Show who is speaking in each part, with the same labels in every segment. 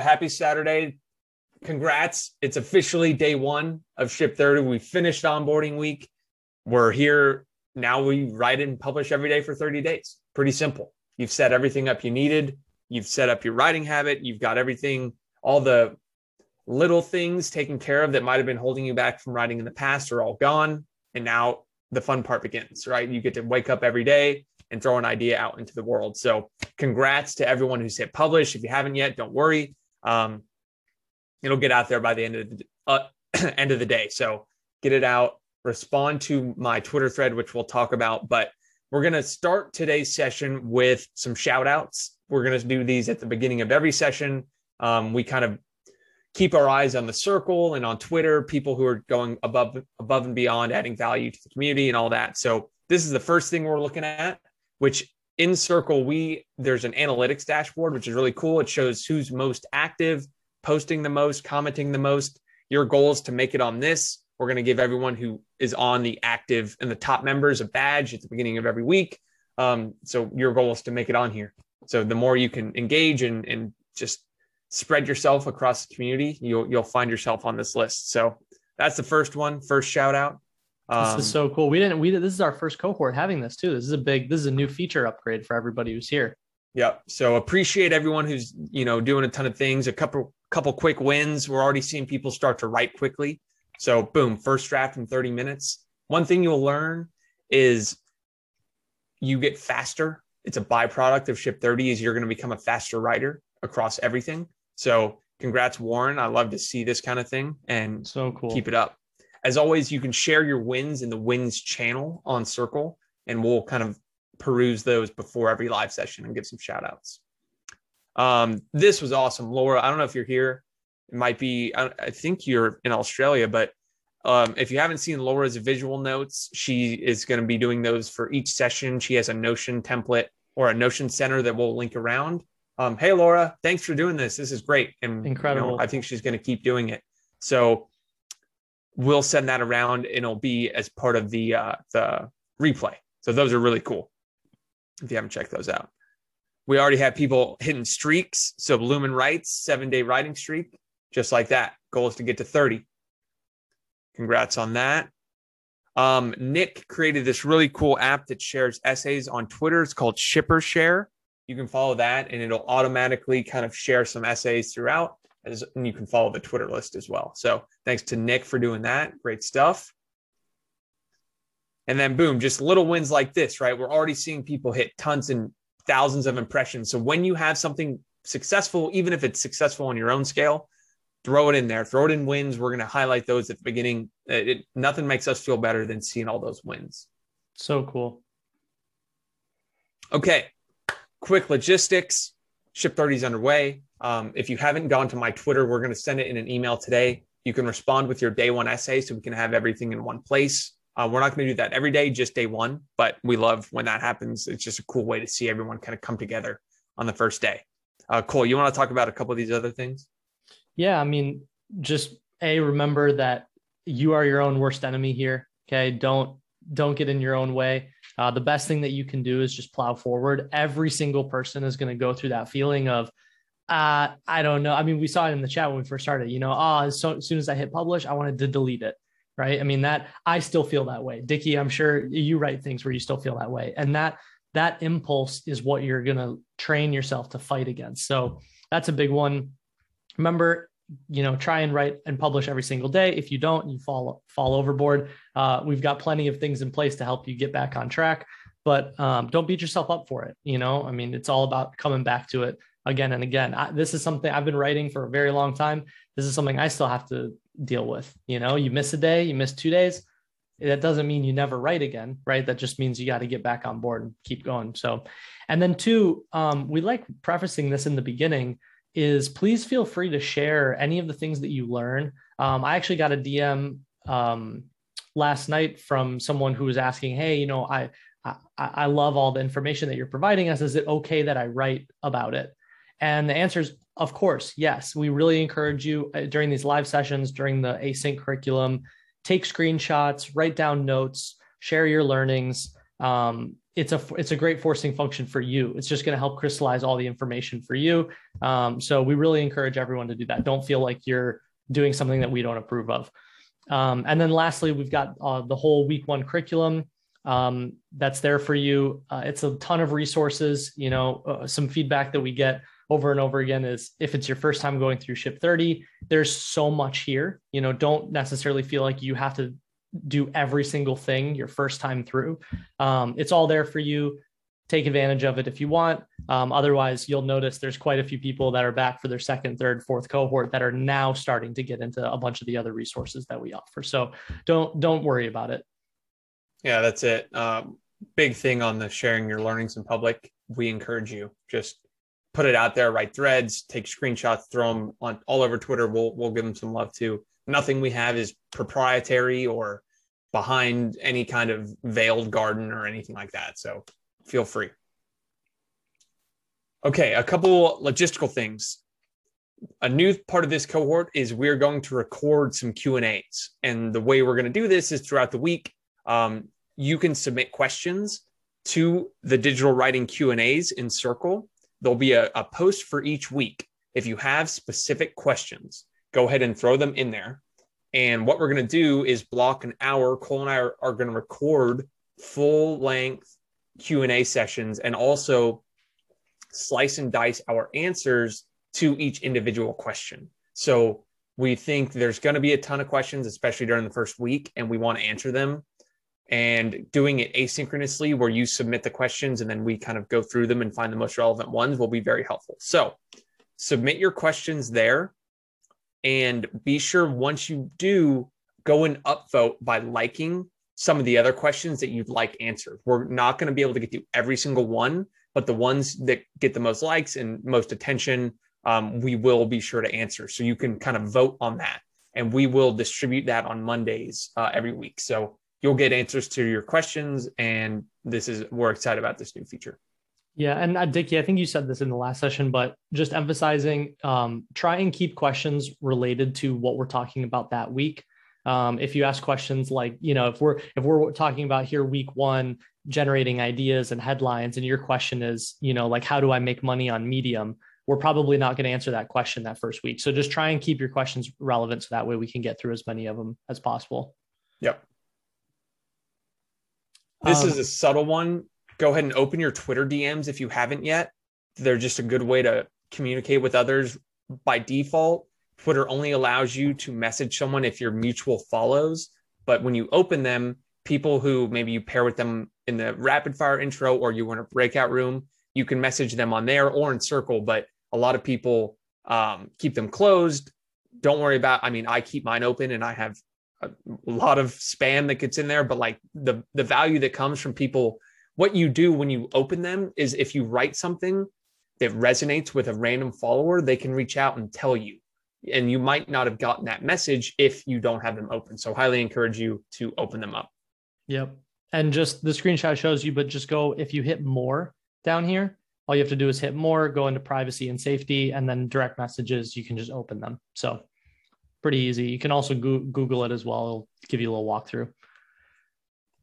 Speaker 1: happy Saturday. Congrats. It's officially day one of Ship 30. We finished onboarding week. We're here. Now we write and publish every day for 30 days. Pretty simple. You've set everything up you needed. You've set up your writing habit. You've got everything, all the little things taken care of that might have been holding you back from writing in the past are all gone. And now the fun part begins, right? You get to wake up every day and throw an idea out into the world. So, congrats to everyone who's hit publish. If you haven't yet, don't worry. Um, it'll get out there by the end of the uh, end of the day. So, get it out. Respond to my Twitter thread, which we'll talk about. But we're going to start today's session with some shout outs. We're going to do these at the beginning of every session. Um, we kind of keep our eyes on the circle and on Twitter, people who are going above above and beyond, adding value to the community and all that. So this is the first thing we're looking at, which in Circle we there's an analytics dashboard, which is really cool. It shows who's most active, posting the most, commenting the most. Your goal is to make it on this. We're going to give everyone who is on the active and the top members a badge at the beginning of every week. Um, so your goal is to make it on here. So the more you can engage and, and just spread yourself across the community, you'll you'll find yourself on this list. So that's the first one, first shout out.
Speaker 2: Um, this is so cool. We didn't we did, this is our first cohort having this too. This is a big this is a new feature upgrade for everybody who's here.
Speaker 1: Yep. So appreciate everyone who's you know doing a ton of things. A couple couple quick wins. We're already seeing people start to write quickly. So boom, first draft in 30 minutes. One thing you'll learn is you get faster. It's a byproduct of Ship 30 is you're going to become a faster writer across everything. So congrats, Warren. I love to see this kind of thing and
Speaker 2: so cool.
Speaker 1: Keep it up. As always, you can share your wins in the wins channel on Circle, and we'll kind of peruse those before every live session and give some shout outs. Um, this was awesome. Laura, I don't know if you're here. It might be, I, I think you're in Australia, but um, if you haven't seen Laura's visual notes, she is going to be doing those for each session. She has a Notion template or a Notion center that we'll link around um, hey Laura, thanks for doing this. This is great and
Speaker 2: incredible.
Speaker 1: You know, I think she's going to keep doing it. So we'll send that around, and it'll be as part of the uh, the replay. So those are really cool. If you haven't checked those out, we already have people hitting streaks. So Lumen writes seven day writing streak, just like that. Goal is to get to thirty. Congrats on that. Um, Nick created this really cool app that shares essays on Twitter. It's called Shipper Share you can follow that and it'll automatically kind of share some essays throughout as, and you can follow the twitter list as well. So thanks to nick for doing that. Great stuff. And then boom just little wins like this right? We're already seeing people hit tons and thousands of impressions. So when you have something successful even if it's successful on your own scale throw it in there. Throw it in wins. We're going to highlight those at the beginning. It, it, nothing makes us feel better than seeing all those wins.
Speaker 2: So cool.
Speaker 1: Okay. Quick logistics. Ship 30 is underway um, if you haven't gone to my twitter we're going to send it in an email today. You can respond with your day one essay so we can have everything in one place. Uh, we're not going to do that every day just day one but we love when that happens. It's just a cool way to see everyone kind of come together on the first day. Uh, cole you want to talk about a couple of these other things?
Speaker 2: Yeah i mean just a remember that you are your own worst enemy here okay? Don't don't get in your own way. Uh, the best thing that you can do is just plow forward. Every single person is going to go through that feeling of, uh, I don't know. I mean, we saw it in the chat when we first started, you know, oh, so, as soon as I hit publish, I wanted to delete it. Right. I mean, that I still feel that way. Dickie, I'm sure you write things where you still feel that way. And that, that impulse is what you're going to train yourself to fight against. So that's a big one. Remember, you know try and write and publish every single day if you don't you fall fall overboard uh, we've got plenty of things in place to help you get back on track but um, don't beat yourself up for it you know i mean it's all about coming back to it again and again I, this is something i've been writing for a very long time this is something i still have to deal with you know you miss a day you miss two days that doesn't mean you never write again right that just means you got to get back on board and keep going so and then two um, we like prefacing this in the beginning is please feel free to share any of the things that you learn. Um, I actually got a DM um, last night from someone who was asking, "Hey, you know, I, I I love all the information that you're providing us. Is it okay that I write about it?" And the answer is, of course, yes. We really encourage you uh, during these live sessions, during the async curriculum, take screenshots, write down notes, share your learnings. Um, it's a it's a great forcing function for you. It's just going to help crystallize all the information for you. Um, so we really encourage everyone to do that. Don't feel like you're doing something that we don't approve of. Um, and then lastly, we've got uh, the whole week one curriculum um, that's there for you. Uh, it's a ton of resources. You know, uh, some feedback that we get over and over again is if it's your first time going through Ship 30, there's so much here. You know, don't necessarily feel like you have to do every single thing your first time through. Um, it's all there for you. Take advantage of it if you want. Um, otherwise, you'll notice there's quite a few people that are back for their second, third, fourth cohort that are now starting to get into a bunch of the other resources that we offer. So don't don't worry about it.
Speaker 1: Yeah, that's it. Um, big thing on the sharing your learnings in public. We encourage you just put it out there, write threads, take screenshots, throw them on all over Twitter. We'll we'll give them some love too. Nothing we have is proprietary or behind any kind of veiled garden or anything like that. So feel free. Okay, a couple logistical things. A new part of this cohort is we're going to record some Q and A's, and the way we're going to do this is throughout the week. Um, you can submit questions to the digital writing Q and A's in Circle. There'll be a, a post for each week. If you have specific questions, go ahead and throw them in there. And what we're going to do is block an hour. Cole and I are, are going to record full length Q and A sessions and also slice and dice our answers to each individual question. So we think there's going to be a ton of questions, especially during the first week, and we want to answer them. And doing it asynchronously, where you submit the questions and then we kind of go through them and find the most relevant ones, will be very helpful. So submit your questions there. And be sure once you do, go and upvote by liking some of the other questions that you'd like answered. We're not going to be able to get to every single one, but the ones that get the most likes and most attention, um, we will be sure to answer. So you can kind of vote on that. And we will distribute that on Mondays uh, every week. So you'll get answers to your questions. And this is, we're excited about this new feature.
Speaker 2: Yeah, and uh, Dickie, I think you said this in the last session, but just emphasizing, um, try and keep questions related to what we're talking about that week. Um, if you ask questions like, you know, if we're if we're talking about here week one, generating ideas and headlines, and your question is, you know, like how do I make money on Medium? We're probably not going to answer that question that first week. So just try and keep your questions relevant, so that way we can get through as many of them as possible.
Speaker 1: Yep. This um, is a subtle one go ahead and open your Twitter DMs if you haven't yet. They're just a good way to communicate with others. By default, Twitter only allows you to message someone if you're mutual follows. But when you open them, people who maybe you pair with them in the rapid fire intro or you want a breakout room, you can message them on there or in circle. But a lot of people um, keep them closed. Don't worry about. I mean, I keep mine open and I have a lot of spam that gets in there. But like the the value that comes from people what you do when you open them is if you write something that resonates with a random follower, they can reach out and tell you. And you might not have gotten that message if you don't have them open. So, highly encourage you to open them up.
Speaker 2: Yep. And just the screenshot shows you, but just go if you hit more down here, all you have to do is hit more, go into privacy and safety, and then direct messages, you can just open them. So, pretty easy. You can also go- Google it as well. It'll give you a little walkthrough.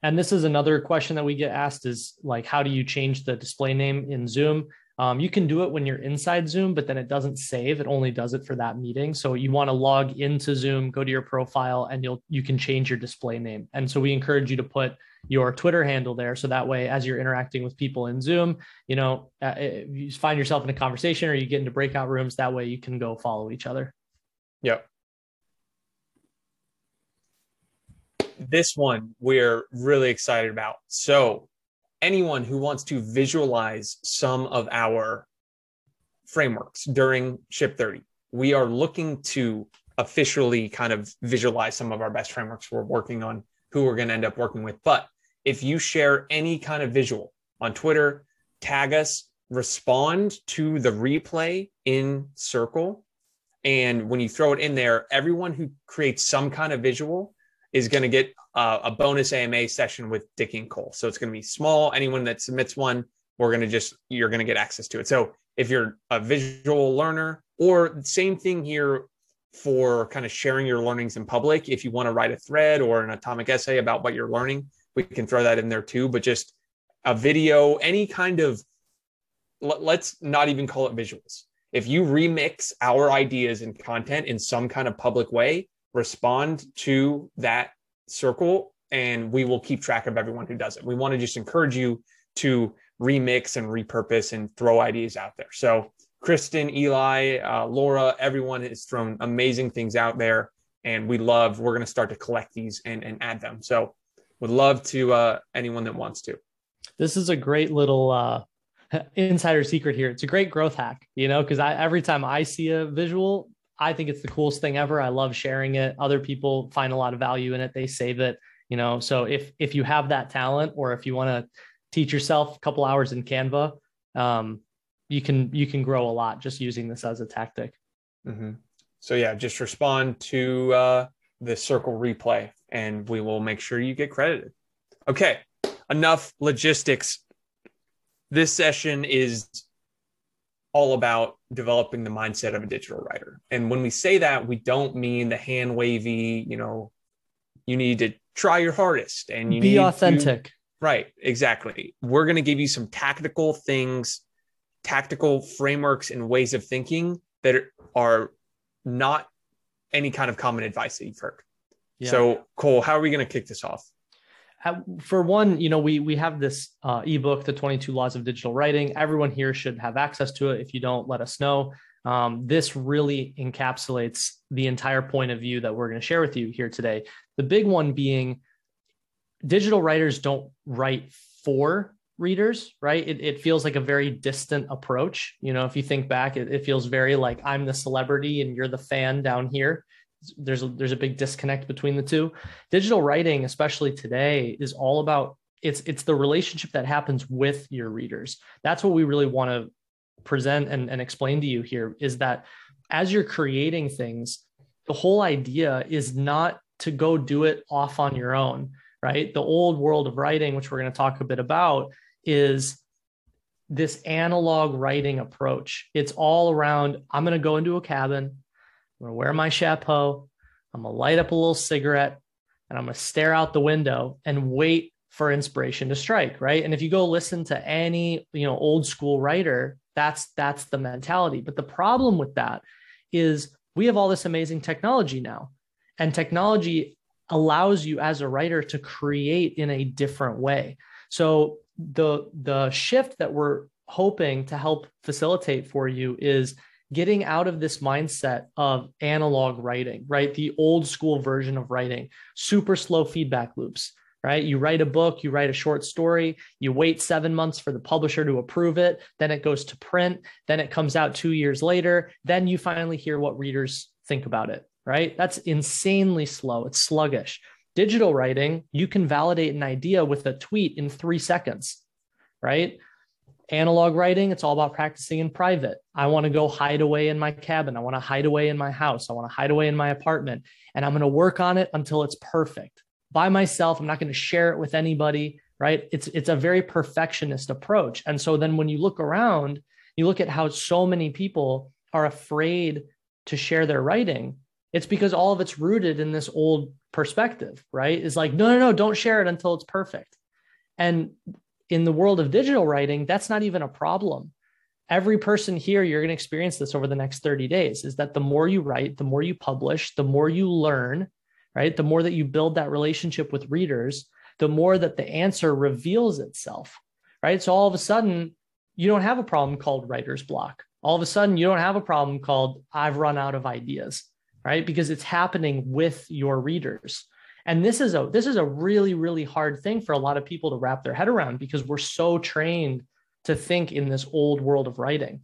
Speaker 2: And this is another question that we get asked is like, how do you change the display name in Zoom? Um, you can do it when you're inside Zoom, but then it doesn't save. It only does it for that meeting. So you want to log into Zoom, go to your profile, and you'll you can change your display name. And so we encourage you to put your Twitter handle there, so that way, as you're interacting with people in Zoom, you know, uh, you find yourself in a conversation or you get into breakout rooms. That way, you can go follow each other.
Speaker 1: Yep. This one we're really excited about. So, anyone who wants to visualize some of our frameworks during Ship 30, we are looking to officially kind of visualize some of our best frameworks we're working on, who we're going to end up working with. But if you share any kind of visual on Twitter, tag us, respond to the replay in Circle. And when you throw it in there, everyone who creates some kind of visual is going to get uh, a bonus AMA session with Dick and Cole. So it's going to be small. Anyone that submits one, we're going to just, you're going to get access to it. So if you're a visual learner or same thing here for kind of sharing your learnings in public, if you want to write a thread or an atomic essay about what you're learning, we can throw that in there too. But just a video, any kind of, let's not even call it visuals. If you remix our ideas and content in some kind of public way, respond to that circle and we will keep track of everyone who does it. We want to just encourage you to remix and repurpose and throw ideas out there. So, Kristen, Eli, uh, Laura, everyone has thrown amazing things out there. And we love, we're going to start to collect these and, and add them. So, would love to uh, anyone that wants to.
Speaker 2: This is a great little uh, insider secret here. It's a great growth hack, you know, because every time I see a visual, I think it's the coolest thing ever. I love sharing it. Other people find a lot of value in it. They save it, you know. So if if you have that talent, or if you want to teach yourself a couple hours in Canva, um, you can you can grow a lot just using this as a tactic.
Speaker 1: Mm-hmm. So yeah, just respond to uh, the circle replay, and we will make sure you get credited. Okay, enough logistics. This session is all about developing the mindset of a digital writer. And when we say that, we don't mean the hand wavy, you know, you need to try your hardest and you
Speaker 2: be authentic.
Speaker 1: To, right, exactly. We're going to give you some tactical things, tactical frameworks and ways of thinking that are not any kind of common advice that you've heard. Yeah. So, Cole, how are we going to kick this off?
Speaker 2: For one, you know, we we have this uh, ebook, the 22 Laws of Digital Writing. Everyone here should have access to it. If you don't, let us know. Um, this really encapsulates the entire point of view that we're going to share with you here today. The big one being digital writers don't write for readers, right? It, it feels like a very distant approach. You know, if you think back, it, it feels very like I'm the celebrity and you're the fan down here there's a, there's a big disconnect between the two. Digital writing, especially today, is all about it's it's the relationship that happens with your readers. That's what we really want to present and, and explain to you here is that as you're creating things, the whole idea is not to go do it off on your own, right? The old world of writing, which we're going to talk a bit about, is this analog writing approach. It's all around I'm going to go into a cabin, I'm going to wear my chapeau. I'm going to light up a little cigarette and I'm going to stare out the window and wait for inspiration to strike, right? And if you go listen to any, you know, old school writer, that's that's the mentality. But the problem with that is we have all this amazing technology now. And technology allows you as a writer to create in a different way. So the the shift that we're hoping to help facilitate for you is getting out of this mindset of analog writing, right? The old school version of writing, super slow feedback loops, right? You write a book, you write a short story, you wait seven months for the publisher to approve it, then it goes to print, then it comes out two years later, then you finally hear what readers think about it, right? That's insanely slow, it's sluggish. Digital writing, you can validate an idea with a tweet in three seconds, right? Analog writing, it's all about practicing in private. I want to go hide away in my cabin. I want to hide away in my house. I want to hide away in my apartment. And I'm going to work on it until it's perfect by myself. I'm not going to share it with anybody, right? It's it's a very perfectionist approach. And so then when you look around, you look at how so many people are afraid to share their writing. It's because all of it's rooted in this old perspective, right? It's like, no, no, no, don't share it until it's perfect. And in the world of digital writing, that's not even a problem. Every person here, you're going to experience this over the next 30 days is that the more you write, the more you publish, the more you learn, right? The more that you build that relationship with readers, the more that the answer reveals itself, right? So all of a sudden, you don't have a problem called writer's block. All of a sudden, you don't have a problem called I've run out of ideas, right? Because it's happening with your readers. And this is a this is a really really hard thing for a lot of people to wrap their head around because we're so trained to think in this old world of writing.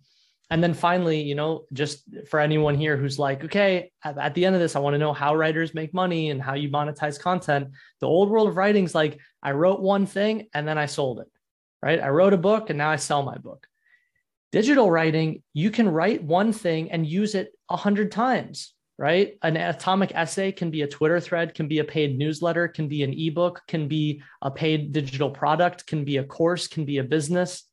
Speaker 2: And then finally, you know, just for anyone here who's like, okay, at, the end of this, I want to know how writers make money and how you monetize content. The old world of writing is like, I wrote one thing and then I sold it, right? I wrote a book and now I sell my book. Digital writing, you can write one thing and use it a hundred times right? An atomic essay can be a Twitter thread, can be a paid newsletter, can be an ebook, can be a paid digital product, can be a course, can be a business,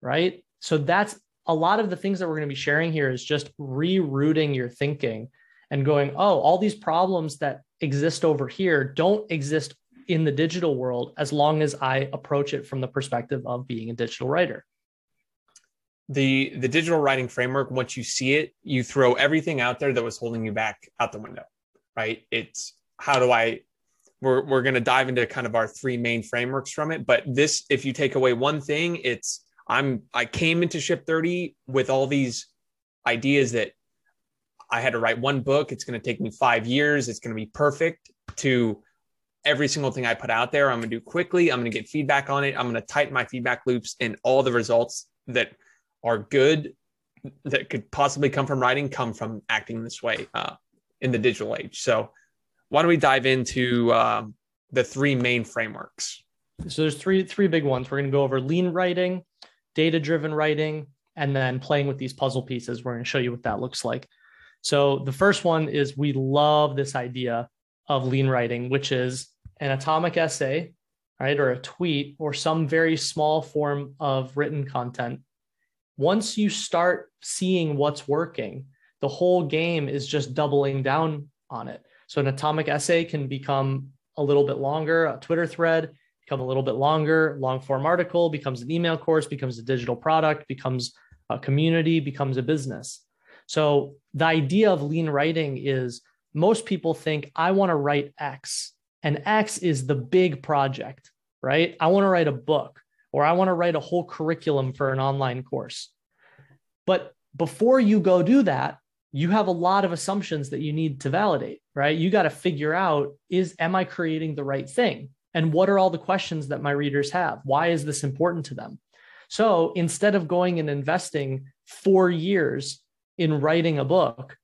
Speaker 2: right? So that's a lot of the things that we're going to be sharing here is just rerouting your thinking and going, oh, all these problems that exist over here don't exist in the digital world as long as I approach it from the perspective of being a digital writer.
Speaker 1: The the digital writing framework, once you see it, you throw everything out there that was holding you back out the window, right? It's how do I we're we're going to dive into kind of our three main frameworks from it, but this if you take away one thing, it's I'm I came into Ship 30 with all these ideas that I had to write one book. It's going to take me five years. It's going to be perfect to every single thing I put out there. I'm going to do quickly. I'm going to get feedback on it. I'm going to tighten my feedback loops and all the results that are good that could possibly come from writing come from acting this way uh, in the digital age. So why don't we dive into um, the three main frameworks?
Speaker 2: So there's three three big ones. We're going to go over lean writing, data driven writing, and then playing with these puzzle pieces. We're going to show you what that looks like. So the first one is we love this idea of lean writing, which is an atomic essay, right, or a tweet or some very small form of written content. Once you start seeing what's working, the whole game is just doubling down on it. So an atomic essay can become a little bit longer, a Twitter thread become a little bit longer, long form article becomes an email course, becomes a digital product, becomes a community, becomes a business. So the idea of lean writing is most people think I want to write X, and X is the big project, right? I want to write a book or I want to write a whole curriculum for an online course. But before you go do that, you have a lot of assumptions that you need to validate, right? You got to figure out is am I creating the right thing? And what are all the questions that my readers have? Why is this important to them? So instead of going and investing 4 years in writing a book,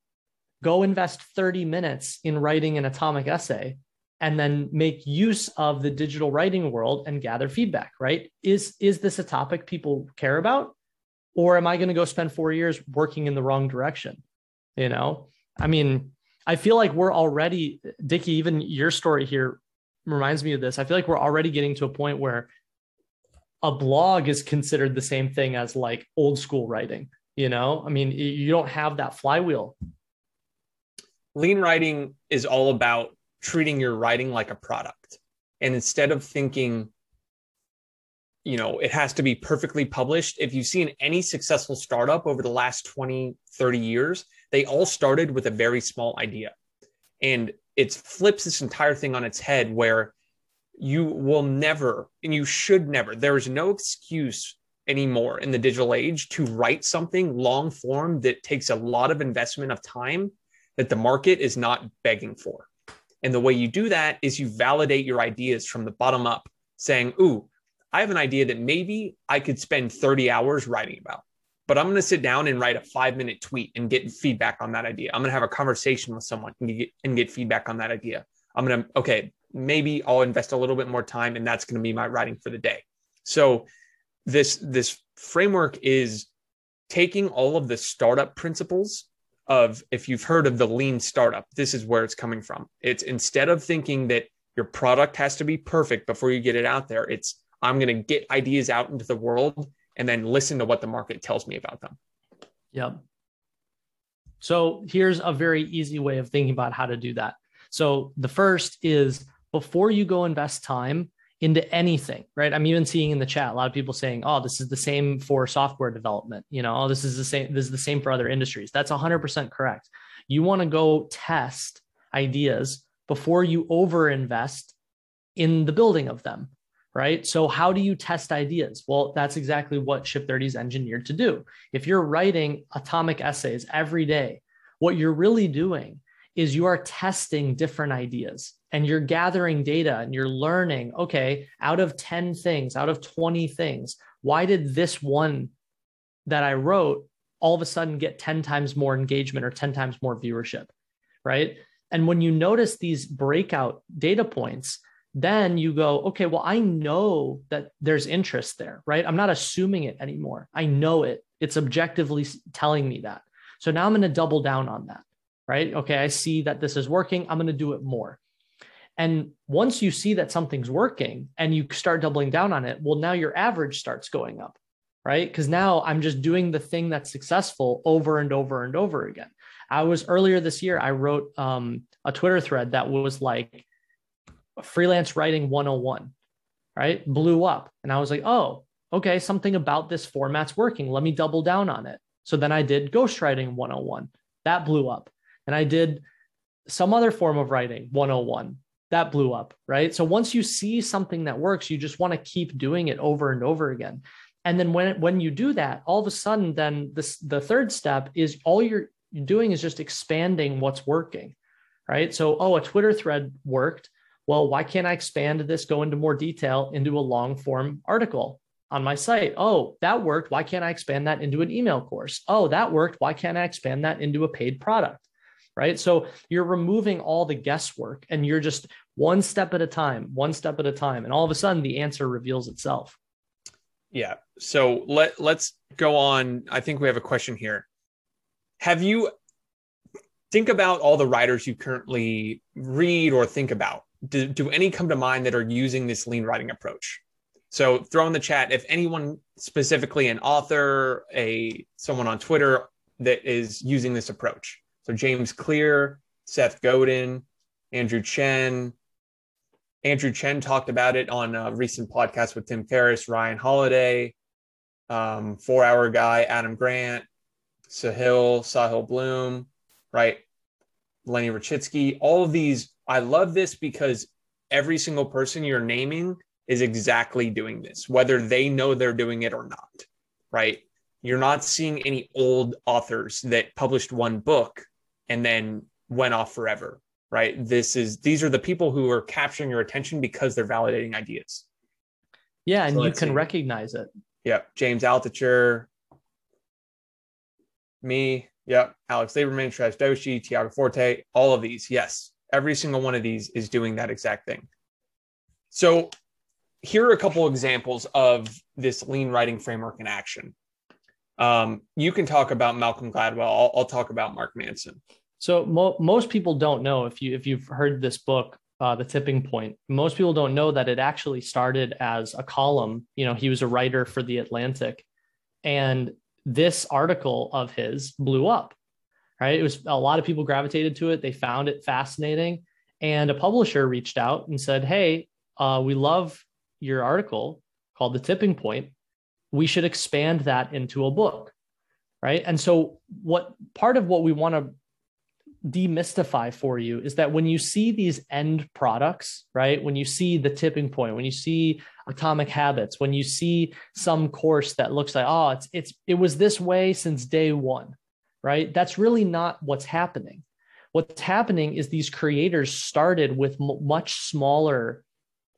Speaker 2: go invest 30 minutes in writing an atomic essay and then make use of the digital writing world and gather feedback, right? Is is this a topic people care about? Or am I going to go spend 4 years working in the wrong direction? You know? I mean, I feel like we're already Dickie even your story here reminds me of this. I feel like we're already getting to a point where a blog is considered the same thing as like old school writing you know i mean you don't have that flywheel
Speaker 1: lean writing is all about treating your writing like a product and instead of thinking you know it has to be perfectly published if you've seen any successful startup over the last 20 30 years they all started with a very small idea and it flips this entire thing on its head where you will never and you should never there is no excuse anymore in the digital age to write something long form that takes a lot of investment of time that the market is not begging for. And the way you do that is you validate your ideas from the bottom up, saying, Ooh, I have an idea that maybe I could spend 30 hours writing about, but I'm going to sit down and write a five minute tweet and get feedback on that idea. I'm going to have a conversation with someone and get, and get feedback on that idea. I'm going to, okay, maybe I'll invest a little bit more time and that's going to be my writing for the day. So this this framework is taking all of the startup principles of if you've heard of the lean startup this is where it's coming from. It's instead of thinking that your product has to be perfect before you get it out there it's i'm going to get ideas out into the world and then listen to what the market tells me about them.
Speaker 2: Yep. So here's a very easy way of thinking about how to do that. So the first is before you go invest time into anything, right? I'm even seeing in the chat a lot of people saying, "Oh, this is the same for software development." You know, "Oh, this is the same. This is the same for other industries." That's 100% correct. You want to go test ideas before you overinvest in the building of them, right? So, how do you test ideas? Well, that's exactly what Ship 30 is engineered to do. If you're writing atomic essays every day, what you're really doing is you are testing different ideas and you're gathering data and you're learning okay out of 10 things out of 20 things why did this one that i wrote all of a sudden get 10 times more engagement or 10 times more viewership right? And when you notice these breakout data points then you go okay well i know that there's interest there right? I'm not assuming it anymore. I know it. It's objectively telling me that. So now i'm going to double down on that right? Okay i see that this is working. I'm going to do it more and once you see that something's working and you start doubling down on it, well, now your average starts going up, right? Because now I'm just doing the thing that's successful over and over and over again. I was earlier this year, I wrote um, a Twitter thread that was like, freelance writing 101, right? Blew up. And I was like, oh, okay, something about this format's working. Let me double down on it. So then I did ghostwriting 101. That blew up. And I did some other form of writing 101. That blew up, right? So once you see something that works, you just want to keep doing it over and over again. And then when when you do that, all of a sudden, then this the third step is all you're doing is just expanding what's working, right? So, oh, a Twitter thread worked. Well, why can't I expand this, go into more detail into a long form article on my site? Oh, that worked. Why can't I expand that into an email course? Oh, that worked. Why can't I expand that into a paid product? Right. So you're removing all the guesswork and you're just one step at a time, one step at a time. And all of a sudden the answer reveals itself.
Speaker 1: Yeah. So let let's go on. I think we have a question here. Have you think about all the writers you currently read or think about? Do, do any come to mind that are using this lean writing approach? So throw in the chat if anyone specifically an author, a someone on Twitter that is using this approach. So James Clear, Seth Godin, Andrew Chen. Andrew Chen talked about it on a recent podcast with Tim Ferriss, Ryan Holiday, um, Four Hour Guy, Adam Grant, Sahil, Sahil Bloom, right? Lenny Rachitsky, all of these. I love this because every single person you're naming is exactly doing this, whether they know they're doing it or not, right? You're not seeing any old authors that published one book and then went off forever, right? This is these are the people who are capturing your attention because they're validating ideas.
Speaker 2: Yeah, and so you can see. recognize it.
Speaker 1: Yeah, James Altucher, me, yep, Alex Lieberman, Trash Doshi, Tiago Forte, all of these. Yes, every single one of these is doing that exact thing. So here are a couple examples of this lean writing framework in action. Um, you can talk about Malcolm Gladwell. I'll, I'll talk about Mark Manson.
Speaker 2: So mo- most people don't know if you if you've heard this book, uh, The Tipping Point. Most people don't know that it actually started as a column. You know, he was a writer for the Atlantic, and this article of his blew up, right? It was a lot of people gravitated to it. They found it fascinating. And a publisher reached out and said, Hey, uh, we love your article called The Tipping Point. We should expand that into a book. Right. And so, what part of what we want to demystify for you is that when you see these end products, right? When you see the tipping point, when you see atomic habits, when you see some course that looks like, oh, it's it's it was this way since day one, right? That's really not what's happening. What's happening is these creators started with m- much smaller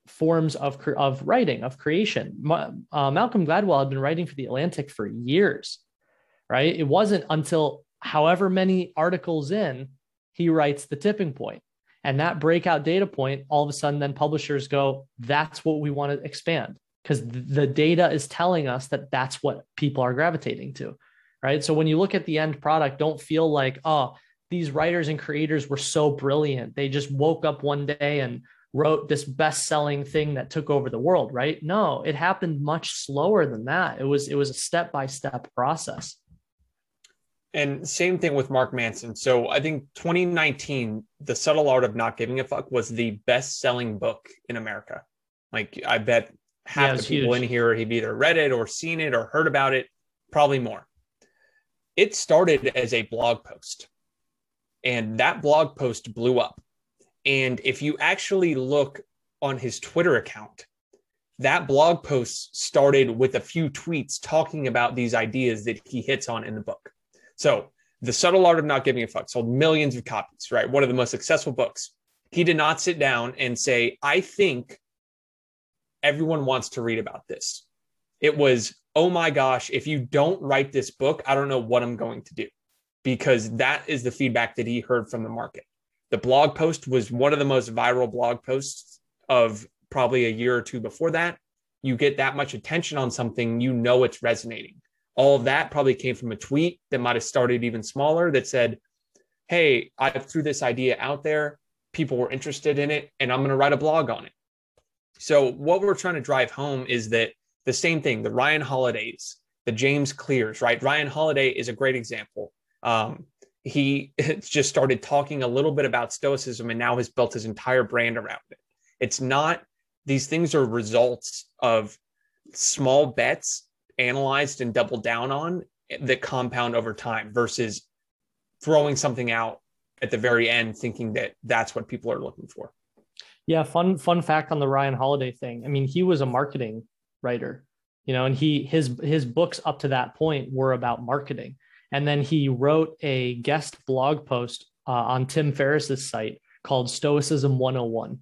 Speaker 2: forms of of writing of creation. Uh, Malcolm Gladwell had been writing for the Atlantic for years, right? It wasn't until however many articles in, he writes the tipping point. And that breakout data point, all of a sudden, then publishers go, that's what we want to expand because the data is telling us that that's what people are gravitating to. Right. So when you look at the end product, don't feel like, oh, these writers and creators were so brilliant. They just woke up one day and wrote this best-selling thing that took over the world, right? No, it happened much slower than that. It was it was a step-by-step process.
Speaker 1: And same thing with Mark Manson. So I think 2019, The Subtle Art of Not Giving a Fuck was the best selling book in America. Like I bet half yeah, the people huge. in here have either read it or seen it or heard about it, probably more. It started as a blog post, and that blog post blew up. And if you actually look on his Twitter account, that blog post started with a few tweets talking about these ideas that he hits on in the book. So, The Subtle Art of Not Giving a Fuck sold millions of copies, right? One of the most successful books. He did not sit down and say, I think everyone wants to read about this. It was, oh my gosh, if you don't write this book, I don't know what I'm going to do. Because that is the feedback that he heard from the market. The blog post was one of the most viral blog posts of probably a year or two before that. You get that much attention on something, you know it's resonating all of that probably came from a tweet that might have started even smaller that said, Hey, I threw this idea out there. People were interested in it, and I'm going to write a blog on it. So, what we're trying to drive home is that the same thing the Ryan Holidays, the James Clears, right? Ryan Holiday is a great example. Um, he just started talking a little bit about Stoicism and now has built his entire brand around it. It's not, these things are results of small bets analyzed and doubled down on that compound over time versus throwing something out at the very end thinking that that's what people are looking for.
Speaker 2: Yeah, fun fun fact on the Ryan Holiday thing. I mean, he was a marketing writer, you know, and he his his books up to that point were about marketing. And then he wrote a guest blog post uh, on Tim Ferriss's site called Stoicism 101.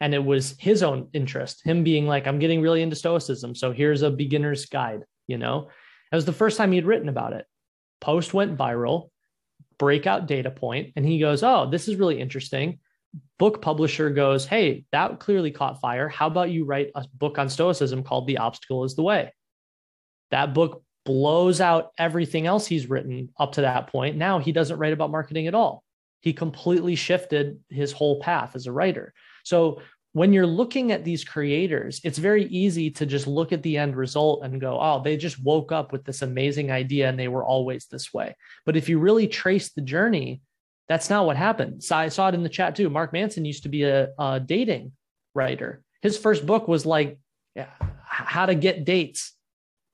Speaker 2: And it was his own interest, him being like, I'm getting really into Stoicism. So here's a beginner's guide, you know? It was the first time he'd written about it. Post went viral, breakout data point, and he goes, Oh, this is really interesting. Book publisher goes, Hey, that clearly caught fire. How about you write a book on Stoicism called The Obstacle is the Way? That book blows out everything else he's written up to that point. Now he doesn't write about marketing at all. He completely shifted his whole path as a writer. So when you're looking at these creators, it's very easy to just look at the end result and go, oh, they just woke up with this amazing idea and they were always this way. But if you really trace the journey, that's not what happened. So I saw it in the chat too. Mark Manson used to be a, a dating writer. His first book was like yeah, how to get dates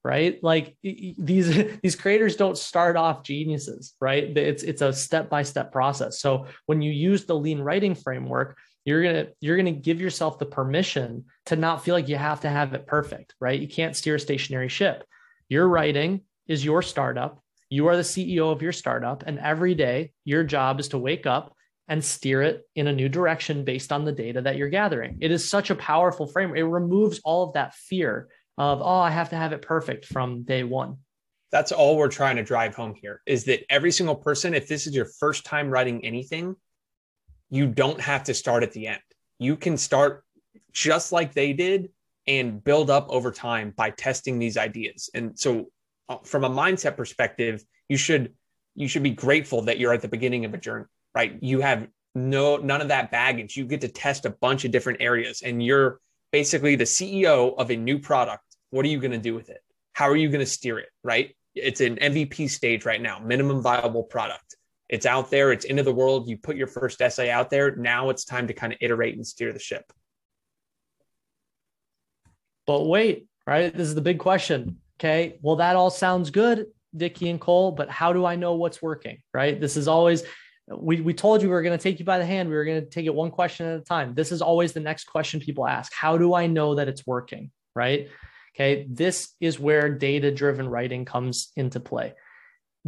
Speaker 2: right like these these creators don't start off geniuses right it's it's a step by step process so when you use the lean writing framework you're going to you're going to give yourself the permission to not feel like you have to have it perfect right? You can't steer a stationary ship. Your writing is your startup. You are the ceo of your startup. And every day your job is to wake up and steer it in a new direction based on the data that you're gathering. It is such a powerful framework it removes all of that fear of oh i have to have it perfect from day one.
Speaker 1: That's all we're trying to drive home here is that every single person if this is your first time writing anything you don't have to start at the end. You can start just like they did and build up over time by testing these ideas. And so uh, from a mindset perspective, you should you should be grateful that you're at the beginning of a journey, right? You have no none of that baggage. You get to test a bunch of different areas and you're basically the CEO of a new product. What are you going to do with it? How are you going to steer it, right? It's an MVP stage right now, minimum viable product. It's out there, it's into the world. You put your first essay out there. Now it's time to kind of iterate and steer the ship.
Speaker 2: But wait, right? This is the big question. Okay. Well, that all sounds good, Dickie and Cole, but how do I know what's working? Right. This is always, we, we told you we were going to take you by the hand. We were going to take it one question at a time. This is always the next question people ask How do I know that it's working? Right. Okay. This is where data driven writing comes into play.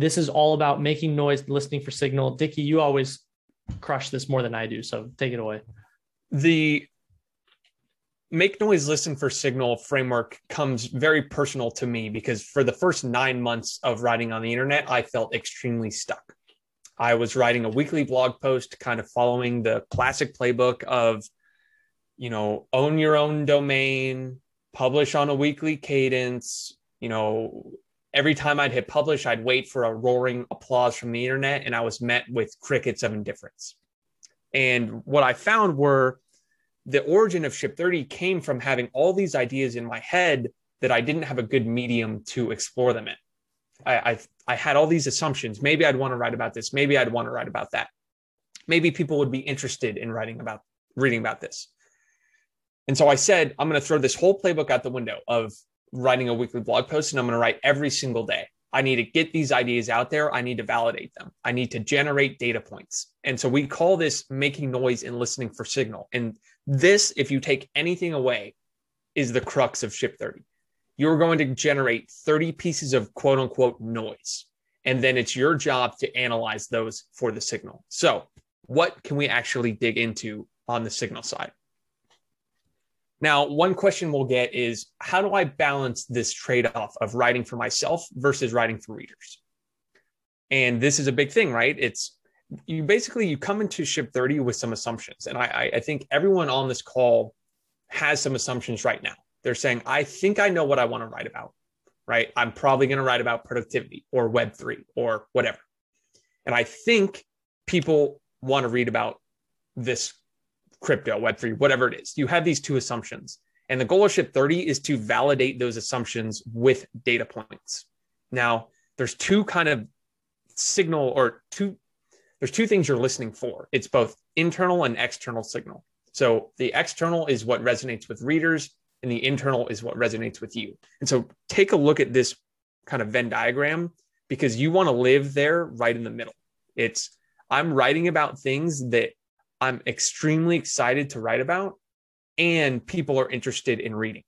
Speaker 2: This is all about making noise, listening for signal. Dickie, you always crush this more than I do. So take it away.
Speaker 1: The make noise, listen for signal framework comes very personal to me because for the first nine months of writing on the internet, I felt extremely stuck. I was writing a weekly blog post, kind of following the classic playbook of, you know, own your own domain, publish on a weekly cadence, you know, every time I'd hit publish, I'd wait for a roaring applause from the internet, and I was met with crickets of indifference. And what I found were the origin of Ship 30 came from having all these ideas in my head that I didn't have a good medium to explore them in. I, I, I had all these assumptions. Maybe I'd want to write about this. Maybe I'd want to write about that. Maybe people would be interested in writing about reading about this. And so I said, I'm going to throw this whole playbook out the window of writing a weekly blog post and I'm going to write every single day. I need to get these ideas out there. I need to validate them. I need to generate data points. And so we call this making noise and listening for signal. And this, if you take anything away, is the crux of Ship 30. You're going to generate 30 pieces of quote unquote noise. And then it's your job to analyze those for the signal. So, what can we actually dig into on the signal side? Now, one question we'll get is how do I balance this trade off of writing for myself versus writing for readers? And this is a big thing, right? It's you basically you come into ship 30 with some assumptions. And I, I think everyone on this call has some assumptions right now. They're saying, I think I know what I want to write about, right? I'm probably going to write about productivity or Web3 or whatever. And I think people want to read about this crypto, Web3, whatever it is. You have these two assumptions. And the goal of Ship 30 is to validate those assumptions with data points. Now, there's two kind of signal or two there's two things you're listening for. It's both internal and external signal. So the external is what resonates with readers, and the internal is what resonates with you. And so take a look at this kind of Venn diagram because you want to live there right in the middle. It's I'm writing about things that I'm extremely excited to write about and people are interested in reading.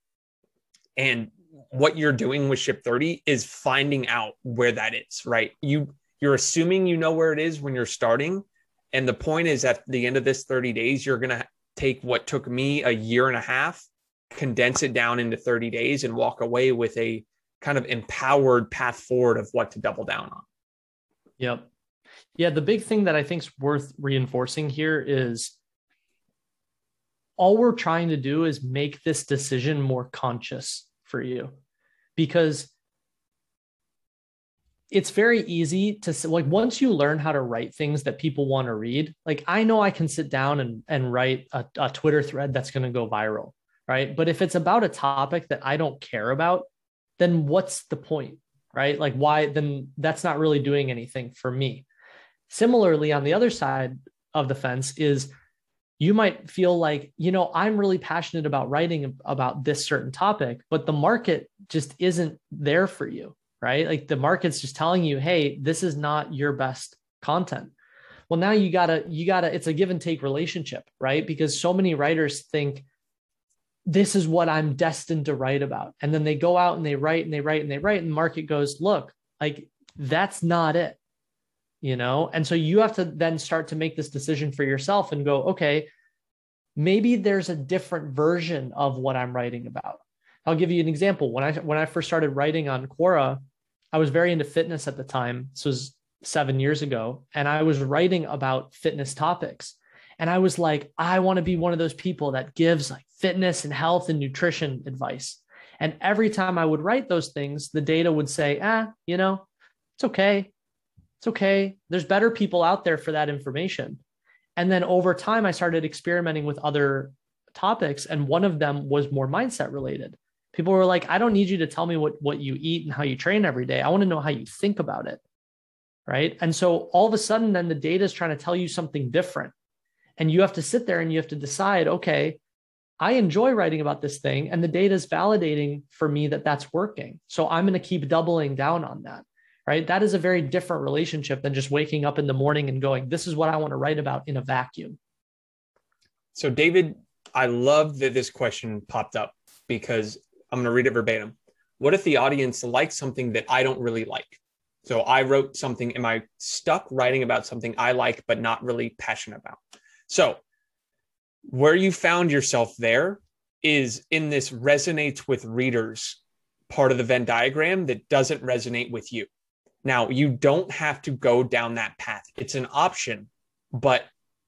Speaker 1: And what you're doing with ship 30 is finding out where that is, right? You you're assuming you know where it is when you're starting and the point is at the end of this 30 days you're going to take what took me a year and a half, condense it down into 30 days and walk away with a kind of empowered path forward of what to double down on.
Speaker 2: Yep. Yeah, the big thing that I think is worth reinforcing here is all we're trying to do is make this decision more conscious for you. Because it's very easy to like once you learn how to write things that people want to read like i know i can sit down and, and write a, a twitter thread that's going to go viral right? But if it's about a topic that i don't care about then what's the point right? Like why then that's not really doing anything for me similarly on the other side of the fence is you might feel like you know i'm really passionate about writing about this certain topic but the market just isn't there for you right? Like the market's just telling you, hey, this is not your best content. Well, now you gotta, you gotta, it's a give and take relationship, right? Because so many writers think this is what I'm destined to write about. And then they go out and they write and they write and they write, and the market goes, look, like that's not it. You know, and so you have to then start to make this decision for yourself and go, okay, maybe there's a different version of what I'm writing about. I'll give you an example. When I when I first started writing on Quora, I was very into fitness at the time. This was seven years ago. And I was writing about fitness topics. And I was like, I want to be one of those people that gives like fitness and health and nutrition advice. And every time I would write those things, the data would say, ah, you know, it's okay. It's okay. There's better people out there for that information. And then over time, I started experimenting with other topics. And one of them was more mindset related. People were like, I don't need you to tell me what, what you eat and how you train every day. I want to know how you think about it. Right. And so all of a sudden, then the data is trying to tell you something different. And you have to sit there and you have to decide, okay, I enjoy writing about this thing, and the data is validating for me that that's working. So I'm going to keep doubling down on that. Right. That is a very different relationship than just waking up in the morning and going, this is what I want to write about in a vacuum.
Speaker 1: So, David, I love that this question popped up because I'm going to read it verbatim. What if the audience likes something that I don't really like? So I wrote something. Am I stuck writing about something I like, but not really passionate about? So where you found yourself there is in this resonates with readers part of the Venn diagram that doesn't resonate with you. Now, you don't have to go down that path. It's an option, but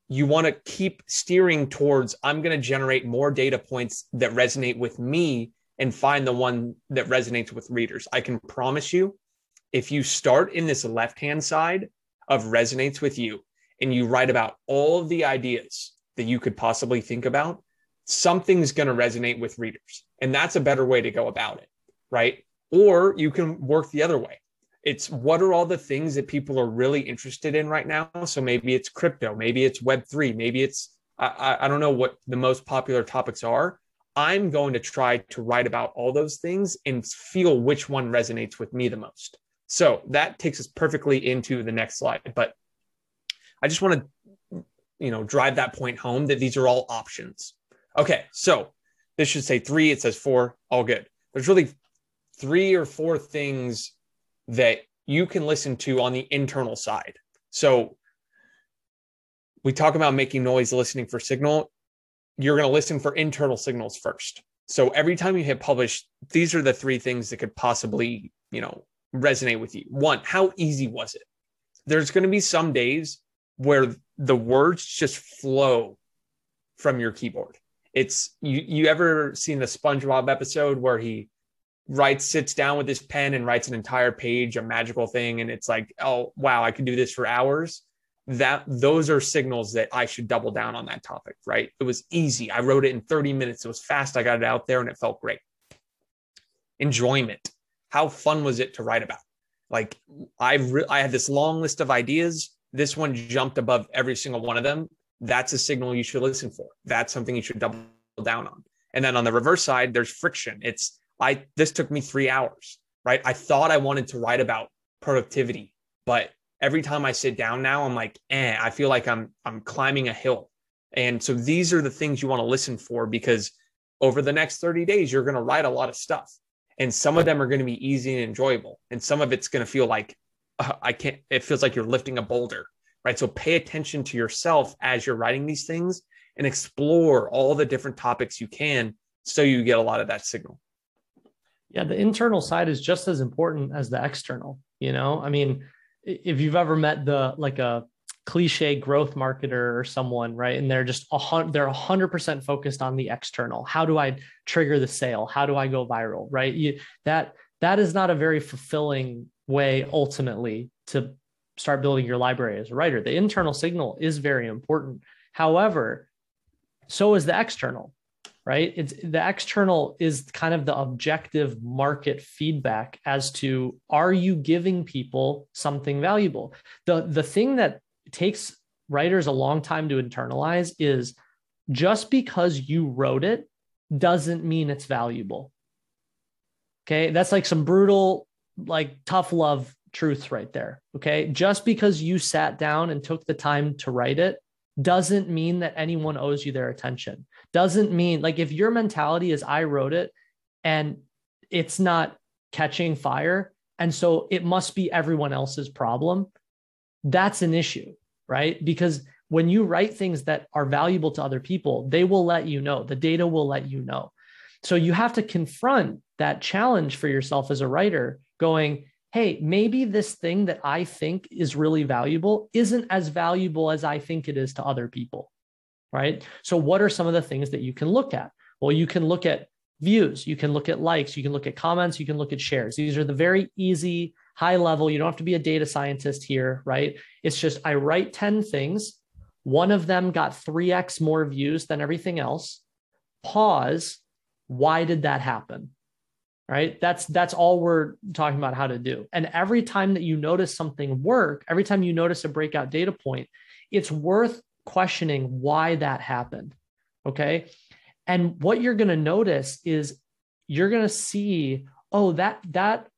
Speaker 1: you want to keep steering towards I'm going to generate more data points that resonate with me and find the one that resonates with readers. I can promise you, if you start in this left hand side of resonates with you and you write about all of the ideas that you could possibly think about, something's going to resonate with readers. And that's a better way to go about it, right? Or you can work the other way. It's what are all the things that people are really interested in right now? So maybe it's crypto, maybe it's Web3, maybe it's, I, I don't know what the most popular topics are, I'm going to try to write about all those things and feel which one resonates with me the most. So that takes us perfectly into the next slide. But I just want to, you know, drive that point home that these are all options. Okay, so this should say three, it says four, all good. There's really three or four things that you can listen to on the internal side. So we talk about making noise listening for signal you're going to listen for internal signals first. So every time you hit publish, these are the three things that could possibly, you know, resonate with you. One, how easy was it? There's going to be some days where the words just flow from your keyboard. It's you you ever seen the SpongeBob episode where he writes sits down with his pen and writes an entire page, a magical thing and it's like, "Oh, wow, I could do this for hours." that those are signals that I should double down on that topic, right? It was easy. I wrote it in 30 minutes. It was fast. I got it out there and it felt great. Enjoyment. How fun was it to write about? Like I re- I had this long list of ideas. This one jumped above every single one of them that's a signal you should listen for. That's something you should double down on. And then on the reverse side, there's friction. It's I this took me three hours, right? I thought I wanted to write about productivity, but every time I sit down now, I'm like, eh, I feel like I'm I'm climbing a hill. And so these are the things you want to listen for because over the next 30 days, you're going to write a lot of stuff. And some of them are going to be easy and enjoyable. And some of it's going to feel like uh, I can't, it feels like you're lifting a boulder, right? So pay attention to yourself as you're writing these things and explore all the different topics you can so you get a lot of that signal.
Speaker 2: Yeah, the internal side is just as important as the external. You know, I mean, if you've ever met the like a cliche growth marketer or someone, right? And they're just a they're a hundred percent focused on the external. How do I trigger the sale? How do I go viral? Right? You, that that is not a very fulfilling way ultimately to start building your library as a writer. The internal signal is very important. However, so is the external, right? It's the external is kind of the objective market feedback as to are you giving people something valuable? The the thing that takes writers a long time to internalize is just because you wrote it doesn't mean it's valuable. Okay. That's like some brutal, like tough love truth right there. Okay. Just because you sat down and took the time to write it doesn't mean that anyone owes you their attention. Doesn't mean like if your mentality is I wrote it and it's not catching fire. And so it must be everyone else's problem. That's an issue, right? Because when you write things that are valuable to other people, they will let you know. The data will let you know. So you have to confront that challenge for yourself as a writer, going, hey, maybe this thing that I think is really valuable isn't as valuable as I think it is to other people. Right. So, what are some of the things that you can look at? Well, you can look at views, you can look at likes, you can look at comments, you can look at shares. These are the very easy, high level. You don't have to be a data scientist here, right? It's just I write 10 things. One of them got 3x more views than everything else. Pause. Why did that happen? Right? That's that's all we're talking about how to do. And every time that you notice something work, every time you notice a breakout data point, it's worth questioning why that happened. Okay? And what you're going to notice is you're going to see, oh, that that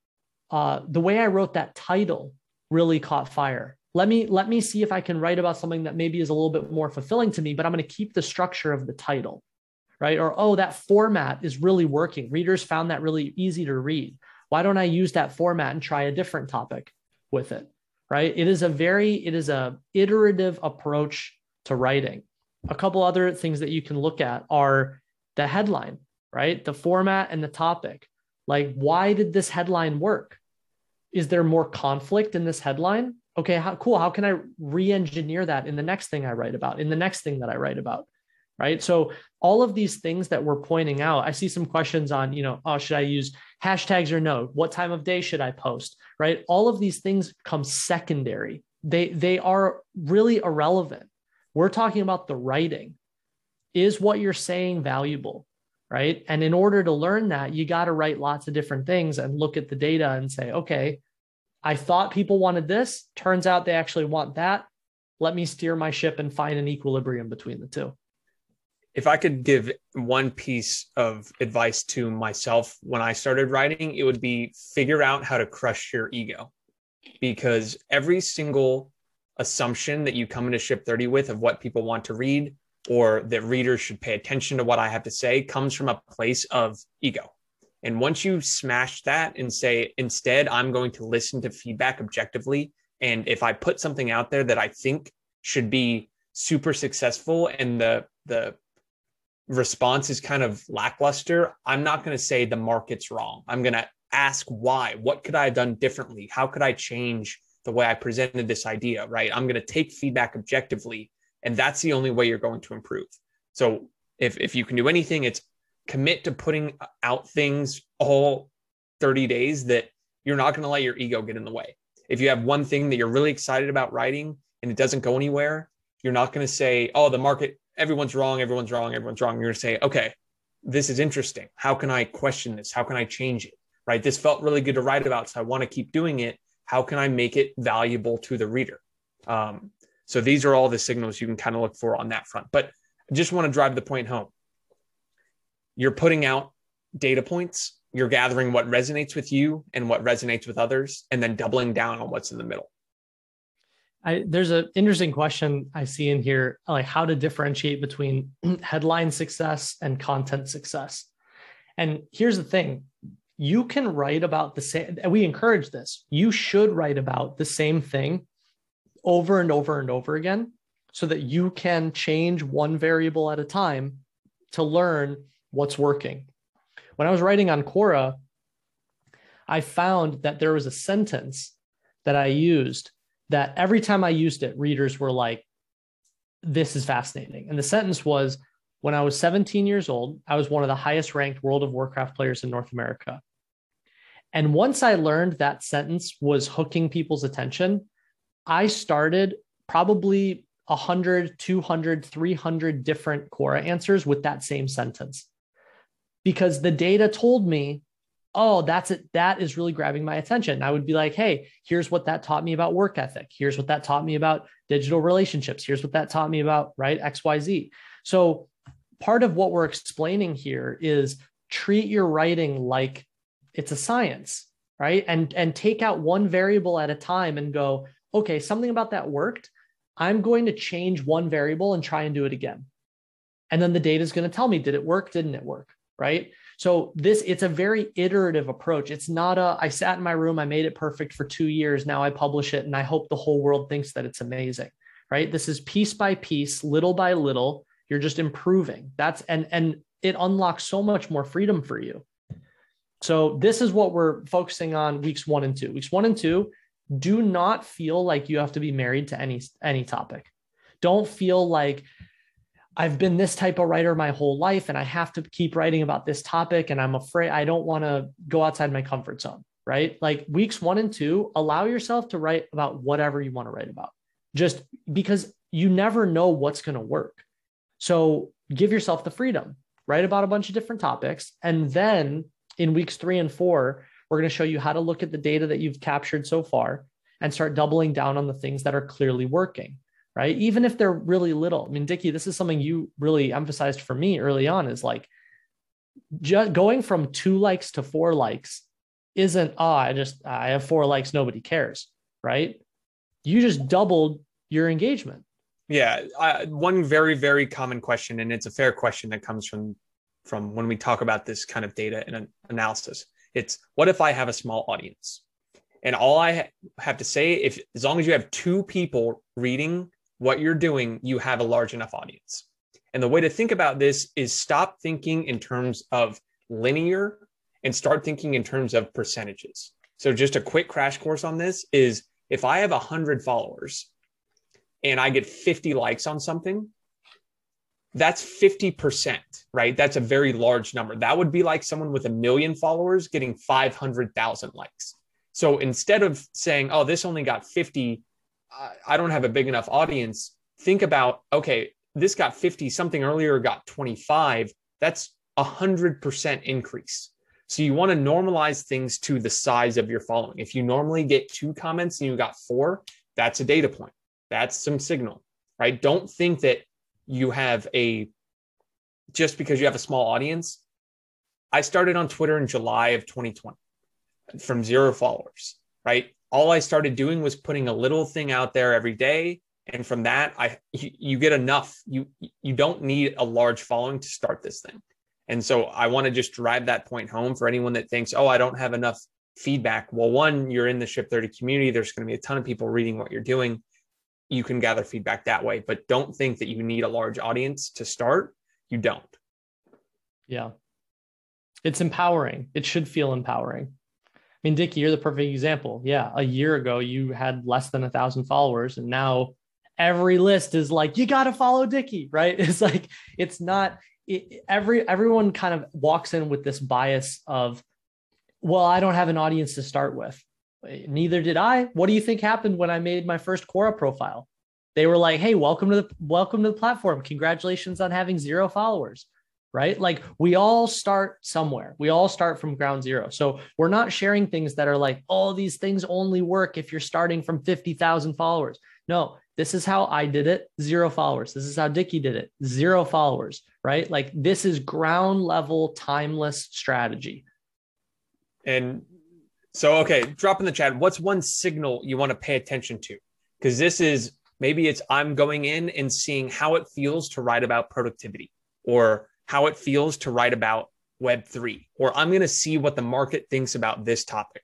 Speaker 2: uh, the way I wrote that title really caught fire. Let me let me see if I can write about something that maybe is a little bit more fulfilling to me, but I'm going to keep the structure of the title, right? Or oh, that format is really working. Readers found that really easy to read. Why don't I use that format and try a different topic with it? Right? It is a very it is a iterative approach to writing a couple other things that you can look at are the headline, right? The format and the topic. Like, why did this headline work? Is there more conflict in this headline? Okay, how cool. How can I re engineer that in the next thing I write about, in the next thing that I write about? Right. So, all of these things that we're pointing out, I see some questions on, you know, oh, should I use hashtags or no? What time of day should I post? Right. All of these things come secondary. They, they are really irrelevant we're talking about the writing. Is what you're saying valuable? Right. And in order to learn that, you got to write lots of different things and look at the data and say, okay, I thought people wanted this. Turns out they actually want that. Let me steer my ship and find an equilibrium between the two.
Speaker 1: If I could give one piece of advice to myself when I started writing, it would be figure out how to crush your ego because every single assumption that you come into ship 30 with of what people want to read or that readers should pay attention to what I have to say comes from a place of ego. And once you smash that and say, instead, I'm going to listen to feedback objectively. And if I put something out there that I think should be super successful and the, the response is kind of lackluster, I'm not going to say the market's wrong. I'm going to ask why. What could I have done differently? How could I change the way I presented this idea, right? I'm going to take feedback objectively, and that's the only way you're going to improve. So if if you can do anything, it's commit to putting out things all 30 days that you're not going to let your ego get in the way. If you have one thing that you're really excited about writing and it doesn't go anywhere, you're not going to say, "Oh, the market, everyone's wrong, everyone's wrong, everyone's wrong." You're going to say, "Okay, this is interesting. How can I question this? How can I change it?" Right? This felt really good to write about, so I want to keep doing it how can I make it valuable to the reader? Um, So these are all the signals you can kind of look for on that front. But I just want to drive the point home. You're putting out data points, you're gathering what resonates with you and what resonates with others, and then doubling down on what's in the middle.
Speaker 2: I, there's an interesting question I see in here, like how to differentiate between headline success and content success. And here's the thing you can write about the same, and we encourage this. You should write about the same thing over and over and over again so that you can change one variable at a time to learn what's working. When I was writing on Quora, I found that there was a sentence that I used that every time I used it, readers were like, this is fascinating. And the sentence was, when I was 17 years old, I was one of the highest ranked World of Warcraft players in North America. And once I learned that sentence was hooking people's attention, I started probably 100, 200, 300 different Quora answers with that same sentence because the data told me, oh, that's it. That is really grabbing my attention. I would be like, hey, here's what that taught me about work ethic. Here's what that taught me about digital relationships. Here's what that taught me about, right? XYZ. So part of what we're explaining here is treat your writing like it's a science, right? And and take out one variable at a time and go, okay, something about that worked. I'm going to change one variable and try and do it again. And then the data is going to tell me, did it work? Didn't it work? Right. So this, it's a very iterative approach. It's not a, I sat in my room, I made it perfect for two years. Now I publish it and I hope the whole world thinks that it's amazing. Right. This is piece by piece, little by little. You're just improving. That's, and, and it unlocks so much more freedom for you. So this is what we're focusing on weeks one and two. Weeks one and two, do not feel like you have to be married to any any topic. Don't feel like I've been this type of writer my whole life and I have to keep writing about this topic and I'm afraid I don't want to go outside my comfort zone, right? Like weeks 1 and 2, allow yourself to write about whatever you want to write about. Just because you never know what's going to work. So give yourself the freedom. Write about a bunch of different topics and then in weeks 3 and 4 we're going to show you how to look at the data that you've captured so far and start doubling down on the things that are clearly working, right? Even if they're really little. I mean, Dickie, this is something you really emphasized for me early on is like just going from two likes to four likes isn't, oh, I just, I have four likes, nobody cares, right? You just doubled your engagement.
Speaker 1: Yeah, uh, one very very common question, and it's a fair question that comes from from when we talk about this kind of data and analysis. It's what if I have a small audience? And all I have to say, if as long as you have two people reading what you're doing, you have a large enough audience. And the way to think about this is stop thinking in terms of linear and start thinking in terms of percentages. So just a quick crash course on this is if I have 100 followers and I get 50 likes on something, that's 50%, right? That's a very large number. That would be like someone with a million followers getting 500,000 likes. So instead of saying, oh, this only got 50, I don't have a big enough audience, think about, okay, this got 50, something earlier got 25. That's a 100% increase. So you want to normalize things to the size of your following. If you normally get two comments and you got four, that's a data point. That's some signal, right? Don't think that you have a just because you have a small audience. I started on Twitter in July of 2020 from zero followers, right? All I started doing was putting a little thing out there every day and from that I you, you get enough you you don't need a large following to start this thing. And so I want to just drive that point home for anyone that thinks, "Oh, I don't have enough feedback." Well, one, you're in the Ship 30 community. There's going to be a ton of people reading what you're doing you can gather feedback that way. But don't think that you need a large audience to start. You don't.
Speaker 2: Yeah. It's empowering. It should feel empowering. I mean, Dickie, you're the perfect example. Yeah. A year ago, you had less than a thousand followers, and now every list is like, you got to follow Dickie, right? It's like, it's not, it, every, everyone kind of walks in with this bias of, well, I don't have an audience to start with. Neither did I. What do you think happened when I made my first Quora profile? They were like, "Hey, welcome to the welcome to the platform. Congratulations on having zero followers." Right? Like we all start somewhere. We all start from ground zero. So we're not sharing things that are like, "Oh, these things only work if you're starting from 50,000 followers." No, This is how I did it, zero followers. This is how Dickie did it, zero followers, right? Like this is ground level, timeless strategy.
Speaker 1: And so, okay, drop in the chat. What's one signal you want to pay attention to? Because this is maybe it's I'm going in and seeing how it feels to write about productivity or how it feels to write about Web3, or I'm going to see what the market thinks about this topic.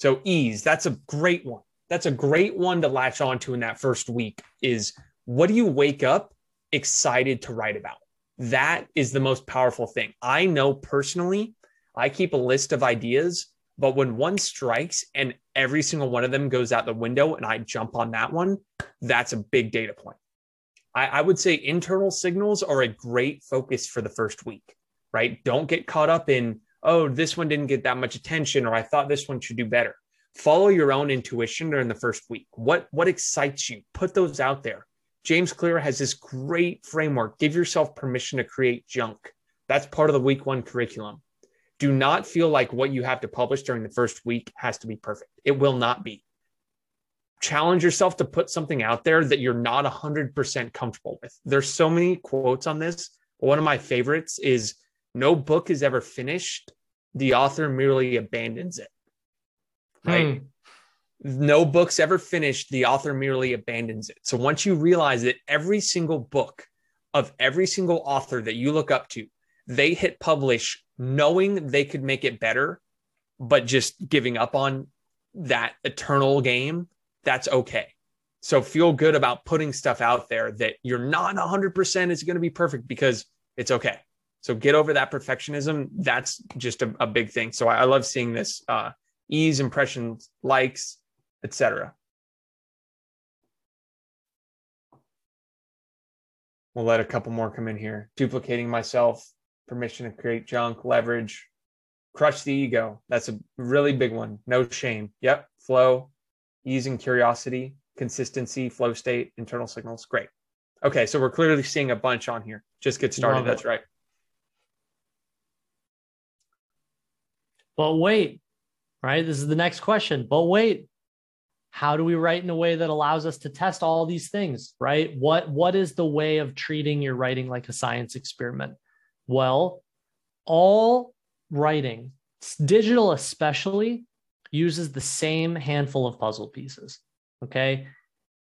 Speaker 1: So, ease, that's a great one. That's a great one to latch onto in that first week is what do you wake up excited to write about? That is the most powerful thing. I know personally, I keep a list of ideas, but when one strikes and every single one of them goes out the window and I jump on that one, that's a big data point. I, I would say internal signals are a great focus for the first week, right? Don't get caught up in, oh, this one didn't get that much attention, or I thought this one should do better. Follow your own intuition during the first week. What what excites you? Put those out there. James Clear has this great framework. Give yourself permission to create junk. That's part of the week one curriculum. Do not feel like what you have to publish during the first week has to be perfect. It will not be challenge yourself to put something out there that you're not 100% comfortable with. There's so many quotes on this. One of my favorites is no book is ever finished. The author merely abandons it. Right? Hmm. No book's ever finished. The author merely abandons it. So once you realize that every single book of every single author that you look up to, they hit publish knowing they could make it better, but just giving up on that eternal game that's okay. So feel good about putting stuff out there that you're not 100% is going to be perfect because it's okay. So get over that perfectionism. That's just a, a big thing. So I, I love seeing this uh, ease, impressions, likes, etc. We'll let a couple more come in here. Duplicating myself, permission to create junk, leverage, crush the ego. That's a really big one. No shame. Yep. Flow, using curiosity, consistency, flow state, internal signals. Great. Okay, so we're clearly seeing a bunch on here. Just get started. That's right.
Speaker 2: But wait, right? This is the next question. But wait, how do we write in a way that allows us to test all these things, right? What what is the way of treating your writing like a science experiment? Well, all writing, digital especially, uses the same handful of puzzle pieces. Okay.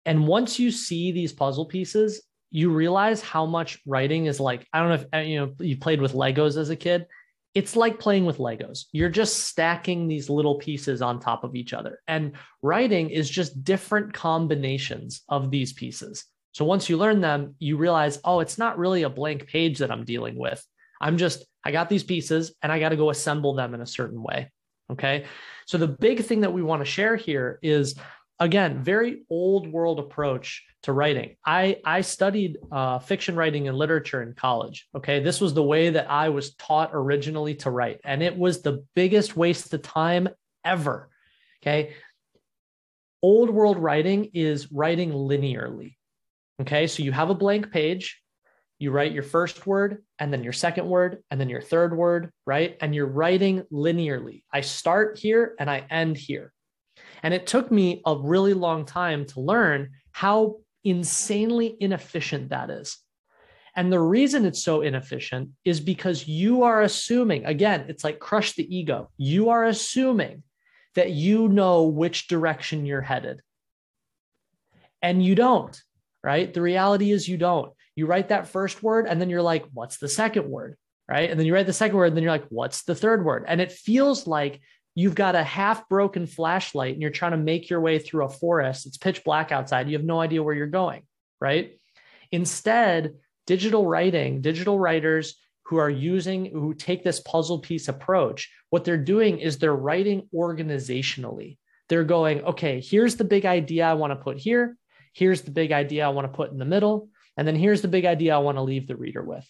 Speaker 2: And once you see these puzzle pieces, you realize how much writing is like. I don't know if uh, you know you played with Legos as a kid. It's like playing with Legos. You're just stacking these little pieces on top of each other. And writing is just different combinations of these pieces. So once you learn them, you realize, oh, it's not really a blank page that I'm dealing with. I'm just, I got these pieces and I got to go assemble them in a certain way. Okay. So the big thing that we want to share here is again very old world approach to writing i i studied uh, fiction writing and literature in college okay this was the way that i was taught originally to write and it was the biggest waste of time ever okay old world writing is writing linearly okay so you have a blank page you write your first word and then your second word and then your third word, right? And you're writing linearly. I start here and I end here. And it took me a really long time to learn how insanely inefficient that is. And the reason it's so inefficient is because you are assuming, again, it's like crush the ego. You are assuming that you know which direction you're headed. And you don't, right? The reality is you don't you write that first word and then you're like, what's the second word? Right. And then you write the second word and then you're like, what's the third word? And it feels like you've got a half broken flashlight and you're trying to make your way through a forest. It's pitch black outside. You have no idea where you're going. Right. Instead, digital writing, digital writers who are using, who take this puzzle piece approach, what they're doing is they're writing organizationally. They're going, okay, here's the big idea I want to put here. Here's the big idea I want to put in the middle. And then here's the big idea I want to leave the reader with.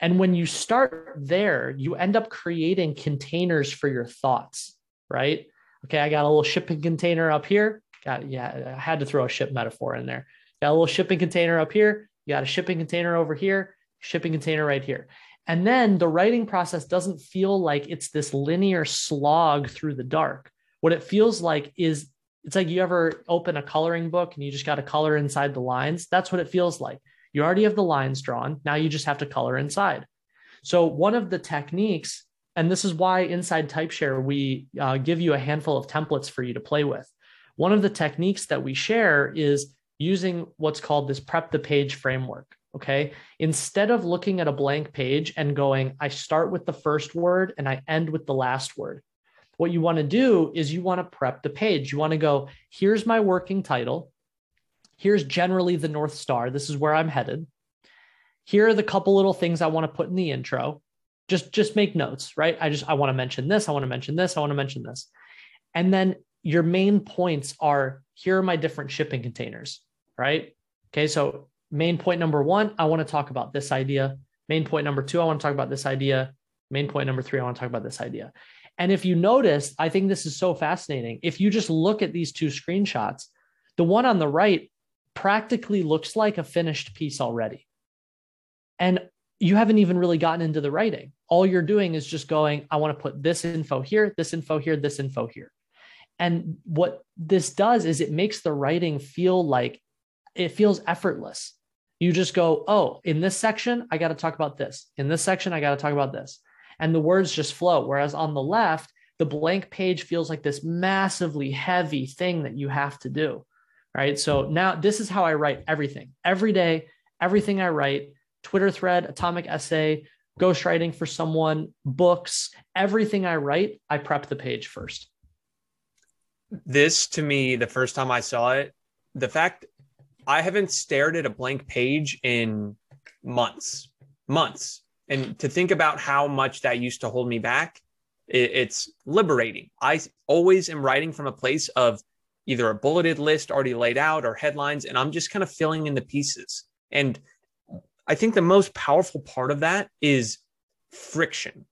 Speaker 2: And when you start there, you end up creating containers for your thoughts, right? Okay, I got a little shipping container up here. Got yeah, I had to throw a ship metaphor in there. Got a little shipping container up here. You got a shipping container over here, shipping container right here. And then the writing process doesn't feel like it's this linear slog through the dark. What it feels like is It's like you ever open a coloring book and you just got to color inside the lines. That's what it feels like. You already have the lines drawn. Now you just have to color inside. So, one of the techniques, and this is why inside TypeShare, we uh, give you a handful of templates for you to play with. One of the techniques that we share is using what's called this prep the page framework. Okay. Instead of looking at a blank page and going, I start with the first word and I end with the last word, what you want to do is you want to prep the page. You want to go, here's my working title. Here's generally the North Star. This is where I'm headed. Here are the couple little things I want to put in the intro. Just, just make notes, right? I just, I want to mention this. I want to mention this. I want to mention this. And then your main points are here are my different shipping containers, right? Okay. So main point number one, I want to talk about this idea. Main point number two, I want to talk about this idea. Main point number three, I want to talk about this idea. And if you notice, I think this is so fascinating. If you just look at these two screenshots, the one on the right practically looks like a finished piece already. And you haven't even really gotten into the writing. All you're doing is just going, I want to put this info here, this info here, this info here. And what this does is it makes the writing feel like it feels effortless. You just go, oh, in this section, I got to talk about this. In this section, I got to talk about this. And the words just flow. Whereas on the left, the blank page feels like this massively heavy thing that you have to do. Right. So now this is how I write everything every day, everything I write, Twitter thread, atomic essay, ghostwriting for someone, books, everything I write, I prep the page first.
Speaker 1: This to me, the first time I saw it, the fact I haven't stared at a blank page in months, months. And to think about how much that used to hold me back, it, it's liberating. I always am writing from a place of either a bulleted list already laid out or headlines, and I'm just kind of filling in the pieces. And I think the most powerful part of that is friction.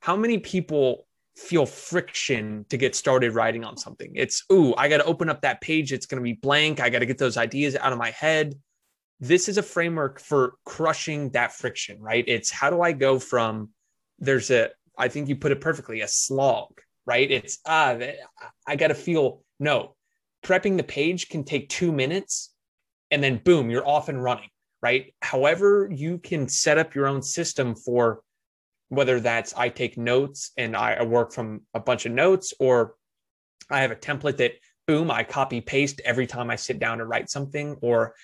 Speaker 1: How many people feel friction to get started writing on something. It's, ooh, I got to open up that page. It's going to be blank. I got to get those ideas out of my head. This is a framework for crushing that friction, right? It's how do I go from there's a, I think you put it perfectly, a slog, right? It's, ah, I got to feel, no, prepping the page can take two minutes and then boom, you're off and running, right? However, you can set up your own system for whether that's I take notes and I work from a bunch of notes, or I have a template that boom, I copy paste every time I sit down to write something. Or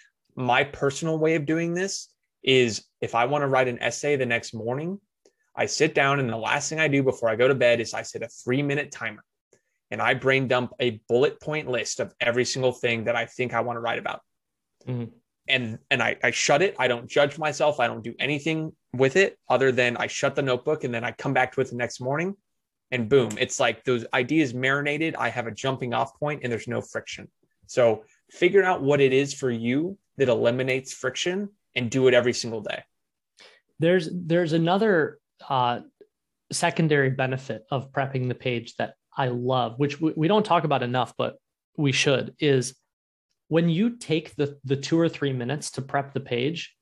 Speaker 1: my personal way of doing this is if I want to write an essay the next morning, I sit down and the last thing I do before I go to bed is I set a three minute timer and I brain dump a bullet point list of every single thing that I think I want to write about. Mm-hmm and and I, I shut it. I don't judge myself. I don't do anything with it other than I shut the notebook and then I come back to it the next morning and boom, it's like those ideas marinated. I have a jumping off point and there's no friction. So figure out what it is for you that eliminates friction and do it every single day.
Speaker 2: There's there's another uh, secondary benefit of prepping the page that I love, which we, we don't talk about enough, but we should, is when you take the, the two or three minutes to prep the page,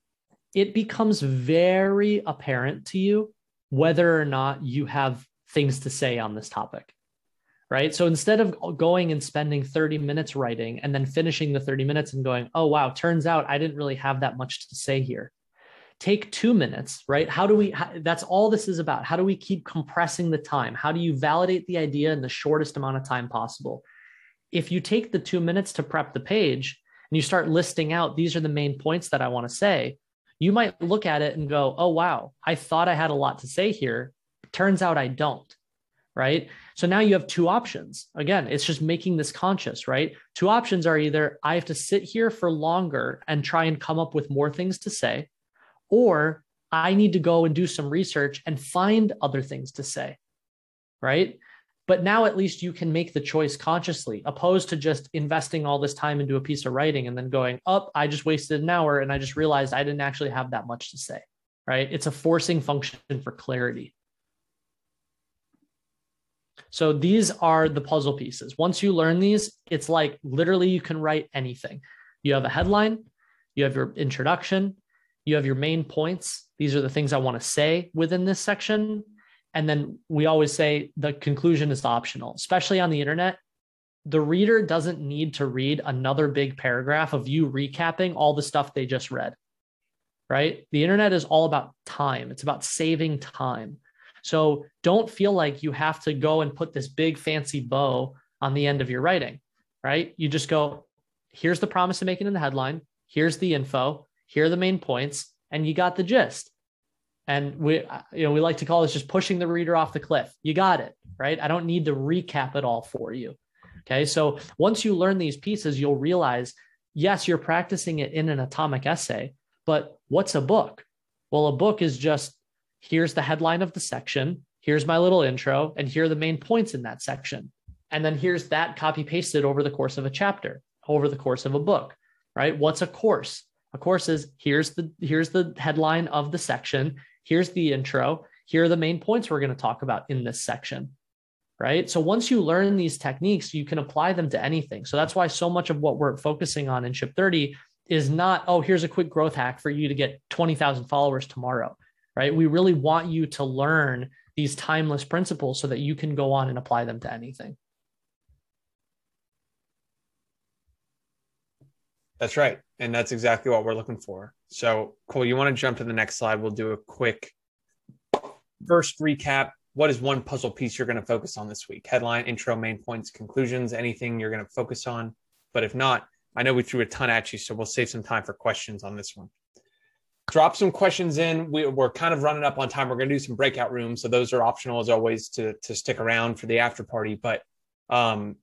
Speaker 2: it becomes very apparent to you whether or not you have things to say on this topic. Right. So instead of going and spending 30 minutes writing and then finishing the 30 minutes and going, oh, wow, turns out I didn't really have that much to say here. Take two minutes, right? How do we, how, that's all this is about. How do we keep compressing the time? How do you validate the idea in the shortest amount of time possible? if you take the two minutes to prep the page and you start listing out these are the main points that I want to say, you might look at it and go, oh, wow, I thought I had a lot to say here. Turns out I don't. Right. So now you have two options. Again, it's just making this conscious, right? Two options are either I have to sit here for longer and try and come up with more things to say, or I need to go and do some research and find other things to say. Right. But now at least you can make the choice consciously, opposed to just investing all this time into a piece of writing and then going, up, oh, I just wasted an hour and I just realized I didn't actually have that much to say. Right. It's a forcing function for clarity. So these are the puzzle pieces. Once you learn these, it's like literally you can write anything. You have a headline, you have your introduction, you have your main points. These are the things I want to say within this section. And then we always say the conclusion is optional, especially on the internet. the reader doesn't need to read another big paragraph of you recapping all the stuff they just read. Right? The internet is all about time. It's about saving time. So don't feel like you have to go and put this big fancy bow on the end of your writing, right? You just go, here's the promise of making in the headline, here's the info, here are the main points, and you got the gist. And we, uh, you know, we like to call this just pushing the reader off the cliff. You got it, right? I don't need to recap it all for you. Okay. So once you learn these pieces, you'll realize, yes, you're practicing it in an atomic essay, but what's a book? Well, a book is just here's the headline of the section, here's my little intro, and here are the main points in that section. And then here's that copy pasted over the course of a chapter, over the course of a book, right? What's a course? A course is here's the here's the headline of the section, here's the intro, here are the main points we're going to talk about in this section. Right. So once you learn these techniques, you can apply them to anything. So that's why so much of what we're focusing on in Ship 30 is not, oh, here's a quick growth hack for you to get 20,000 followers tomorrow right? We really want you to learn these timeless principles so that you can go on and apply them to anything.
Speaker 1: That's right. And that's exactly what we're looking for. So, cool. You want to jump to the next slide? We'll do a quick first recap. What is one puzzle piece you're going to focus on this week? Headline, intro, main points, conclusions, anything you're going to focus on. But if not, I know we threw a ton at you, so we'll save some time for questions on this one drop some questions in. We, are kind of running up on time. We're going to do some breakout rooms, so those are optional as always to to stick around for the after party. But um,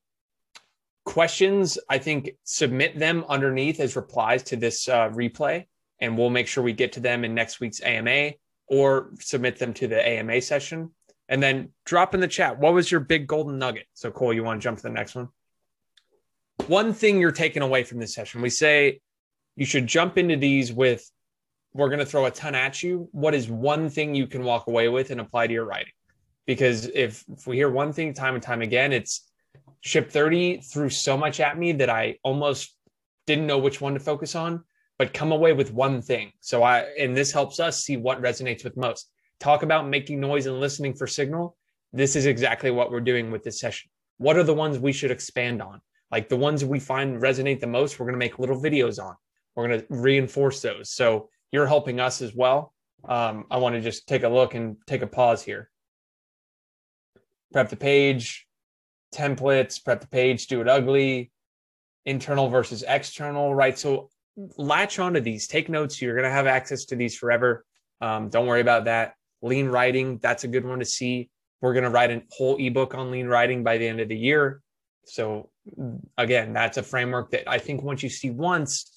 Speaker 1: questions, I think, submit them underneath as replies to this uh, replay, and we'll make sure we get to them in next week's AMA or submit them to the AMA session. And then drop in the chat. What was your big golden nugget? So, Cole, you want to jump to the next one? One thing you're taking away from this session, we say you should jump into these with we're going to throw a ton at you. What is one thing you can walk away with and apply to your writing? Because if, if we hear one thing time and time again, it's ship 30 threw so much at me that I almost didn't know which one to focus on, but come away with one thing. So I, and this helps us see what resonates with most. Talk about making noise and listening for signal. This is exactly what we're doing with this session. What are the ones we should expand on? Like the ones we find resonate the most, we're going to make little videos on. We're going to reinforce those. So you're helping us as well. Um, I want to just take a look and take a pause here. Prep the page, templates, prep the page, do it ugly, internal versus external, right? So latch onto these, take notes. You're going to have access to these forever. Um, don't worry about that. Lean writing, that's a good one to see. We're going to write a whole ebook on lean writing by the end of the year. So, again, that's a framework that I think once you see once,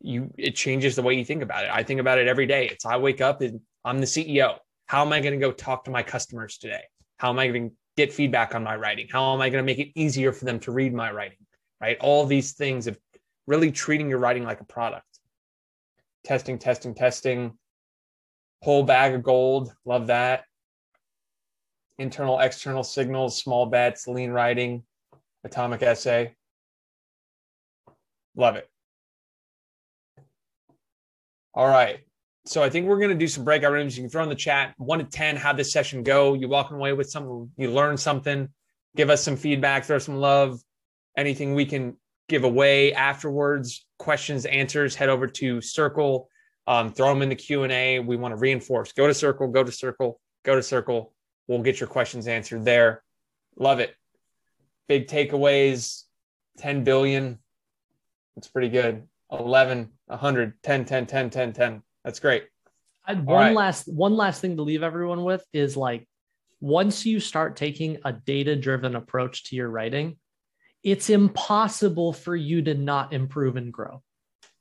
Speaker 1: you it changes the way you think about it. I think about it every day. It's I wake up and I'm the CEO. How am I going to go talk to my customers today? How am I going to get feedback on my writing? How am I going to make it easier for them to read my writing? Right? All these things of really treating your writing like a product. Testing, testing, testing. Whole bag of gold. Love that. Internal, external signals, small bets, lean writing, atomic essay. Love it. All right. So I think we're going to do some breakout rooms. You can throw in the chat one to 10, how this session go. You walking away with something, you learn something, give us some feedback, throw some love, anything we can give away afterwards, questions, answers, head over to Circle, um, throw them in the Q&A. We want to reinforce, go to Circle, go to Circle, go to Circle. We'll get your questions answered there. Love it. Big takeaways, 10 billion. It's pretty good. 11, 100, 10, 10, 10, 10, 10. That's great.
Speaker 2: one right. last one last thing to leave everyone with is like once you start taking a data driven approach to your writing, it's impossible for you to not improve and grow.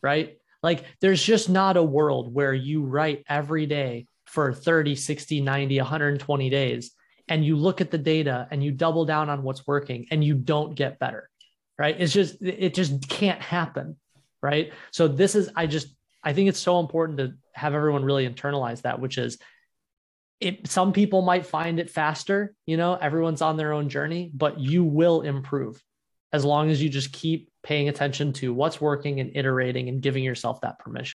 Speaker 2: Right? Like there's just not a world where you write every day for 30, 60, 90, 120 days and you look at the data and you double down on what's working and you don't get better. Right? It's just it just can't happen right? So this is i just i think it's so important to have everyone really internalize that which is it some people might find it faster you know everyone's on their own journey but you will improve as long as you just keep paying attention to what's working and iterating and giving yourself that permission